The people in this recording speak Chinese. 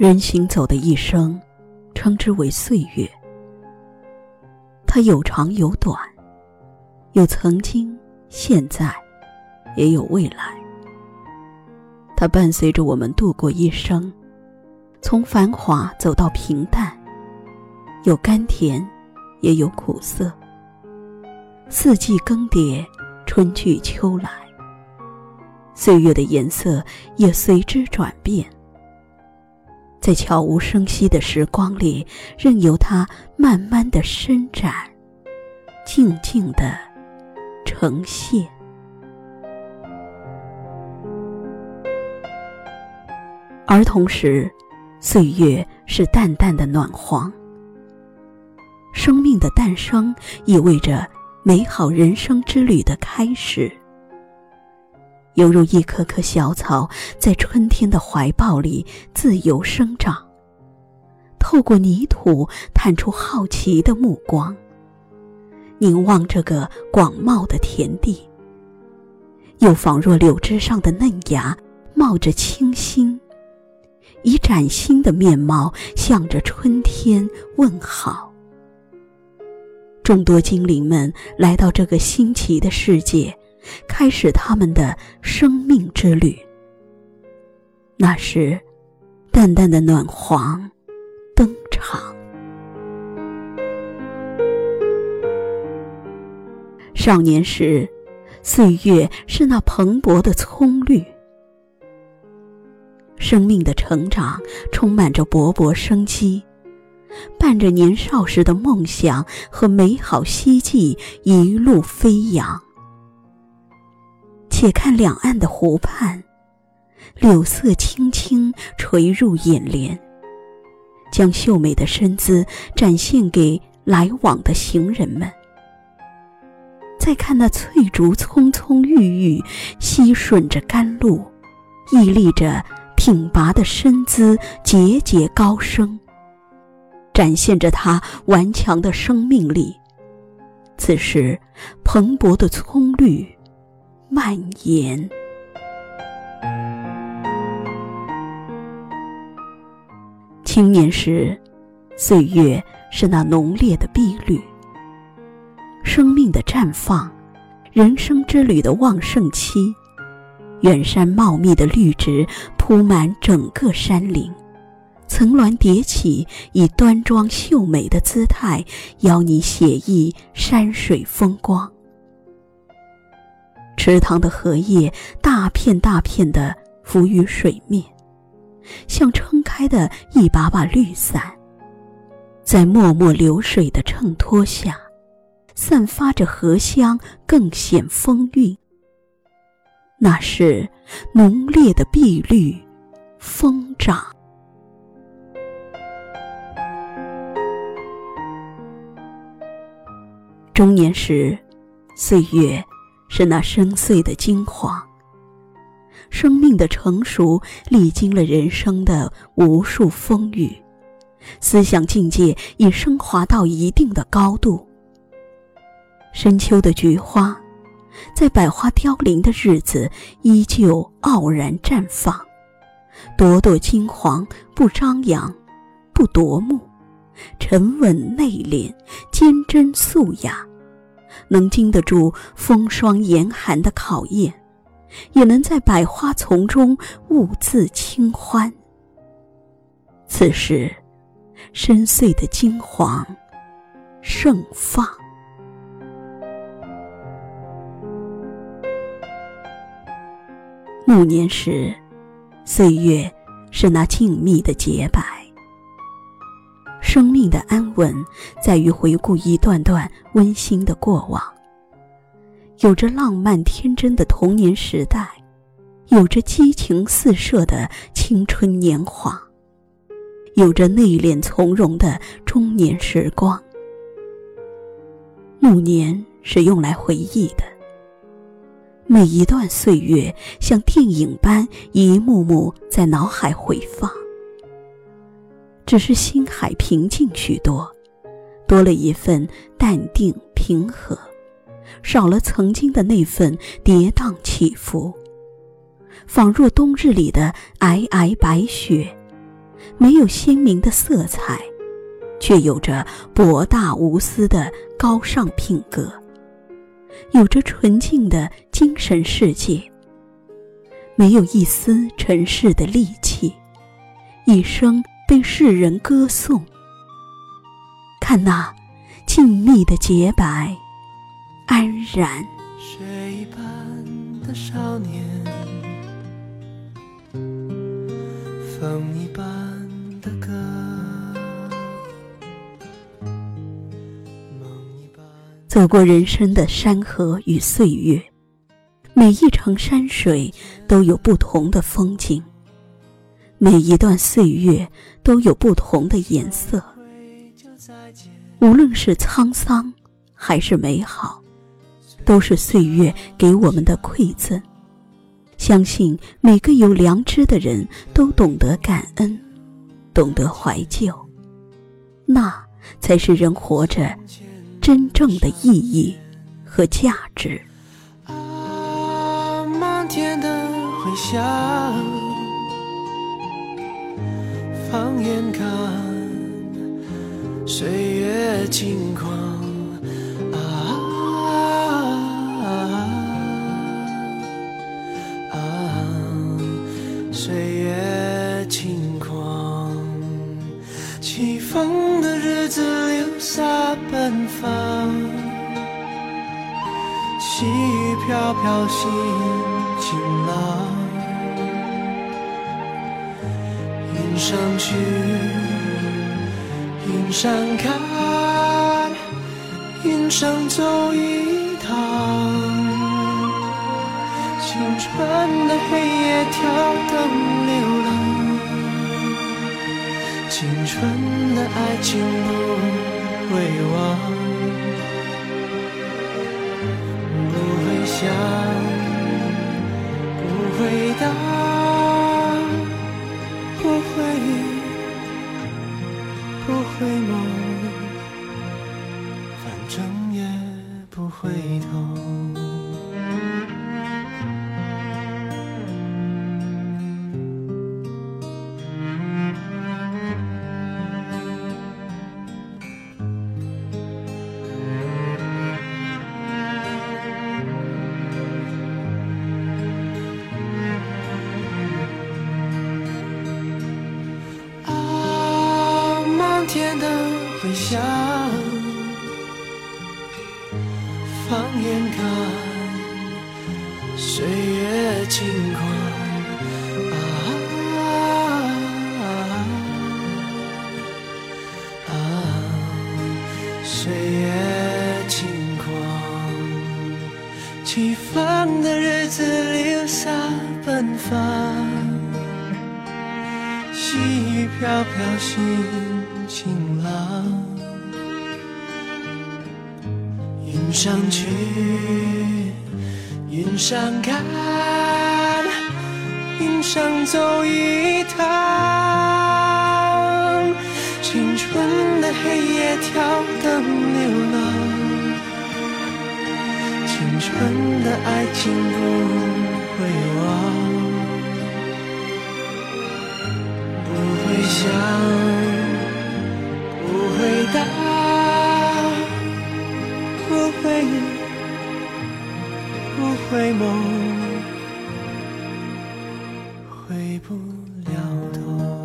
人行走的一生，称之为岁月。它有长有短，有曾经、现在，也有未来。它伴随着我们度过一生，从繁华走到平淡，有甘甜，也有苦涩。四季更迭，春去秋来，岁月的颜色也随之转变。在悄无声息的时光里，任由它慢慢的伸展，静静的呈现。而同时，岁月是淡淡的暖黄。生命的诞生意味着美好人生之旅的开始。犹如一棵棵小草，在春天的怀抱里自由生长。透过泥土，探出好奇的目光，凝望这个广袤的田地。又仿若柳枝上的嫩芽，冒着清新，以崭新的面貌向着春天问好。众多精灵们来到这个新奇的世界。开始他们的生命之旅。那时，淡淡的暖黄登场。少年时，岁月是那蓬勃的葱绿。生命的成长充满着勃勃生机，伴着年少时的梦想和美好希冀一路飞扬。且看两岸的湖畔，柳色轻轻垂入眼帘，将秀美的身姿展现给来往的行人们。再看那翠竹葱葱郁郁，吸吮着甘露，屹立着挺拔的身姿，节节高升，展现着它顽强的生命力。此时，蓬勃的葱绿。蔓延。青年时，岁月是那浓烈的碧绿，生命的绽放，人生之旅的旺盛期。远山茂密的绿植铺满整个山林，层峦叠起，以端庄秀美的姿态邀你写意山水风光。池塘的荷叶大片大片的浮于水面，像撑开的一把把绿伞，在脉脉流水的衬托下，散发着荷香，更显风韵。那是浓烈的碧绿疯长。中年时，岁月。是那深邃的金黄。生命的成熟，历经了人生的无数风雨，思想境界已升华到一定的高度。深秋的菊花，在百花凋零的日子，依旧傲然绽放，朵朵金黄，不张扬，不夺目，沉稳内敛，坚贞素雅。能经得住风霜严寒的考验，也能在百花丛中兀自清欢。此时，深邃的金黄盛放。暮年时，岁月是那静谧的洁白。生命的安稳，在于回顾一段段温馨的过往。有着浪漫天真的童年时代，有着激情四射的青春年华，有着内敛从容的中年时光。暮年是用来回忆的，每一段岁月像电影般一幕幕在脑海回放。只是心海平静许多，多了一份淡定平和，少了曾经的那份跌宕起伏。仿若冬日里的皑皑白雪，没有鲜明的色彩，却有着博大无私的高尚品格，有着纯净的精神世界，没有一丝尘世的戾气，一生被世人歌颂。看那静谧的洁白，安然。雪一般的少年，风一般的歌。走过人生的山河与岁月，每一程山水都有不同的风景，每一段岁月都有不同的颜色。无论是沧桑，还是美好。都是岁月给我们的馈赠。相信每个有良知的人都懂得感恩，懂得怀旧，那才是人活着真正的意义和价值。啊，漫天的回响，放眼看，岁月轻狂啊啊。岁月轻狂，起风的日子留下奔放，细雨飘飘心上去，云上看，云上走一趟。青春的黑夜，跳灯流浪。青春的爱情不回响，放眼看，岁月轻狂。啊啊，岁月轻狂，起风的日子里留下奔放，细雨飘飘心。云上去，云上看，云上走一趟。青春的黑夜，跳灯流浪。青春的爱情不会忘，不会想。回眸，回不了头。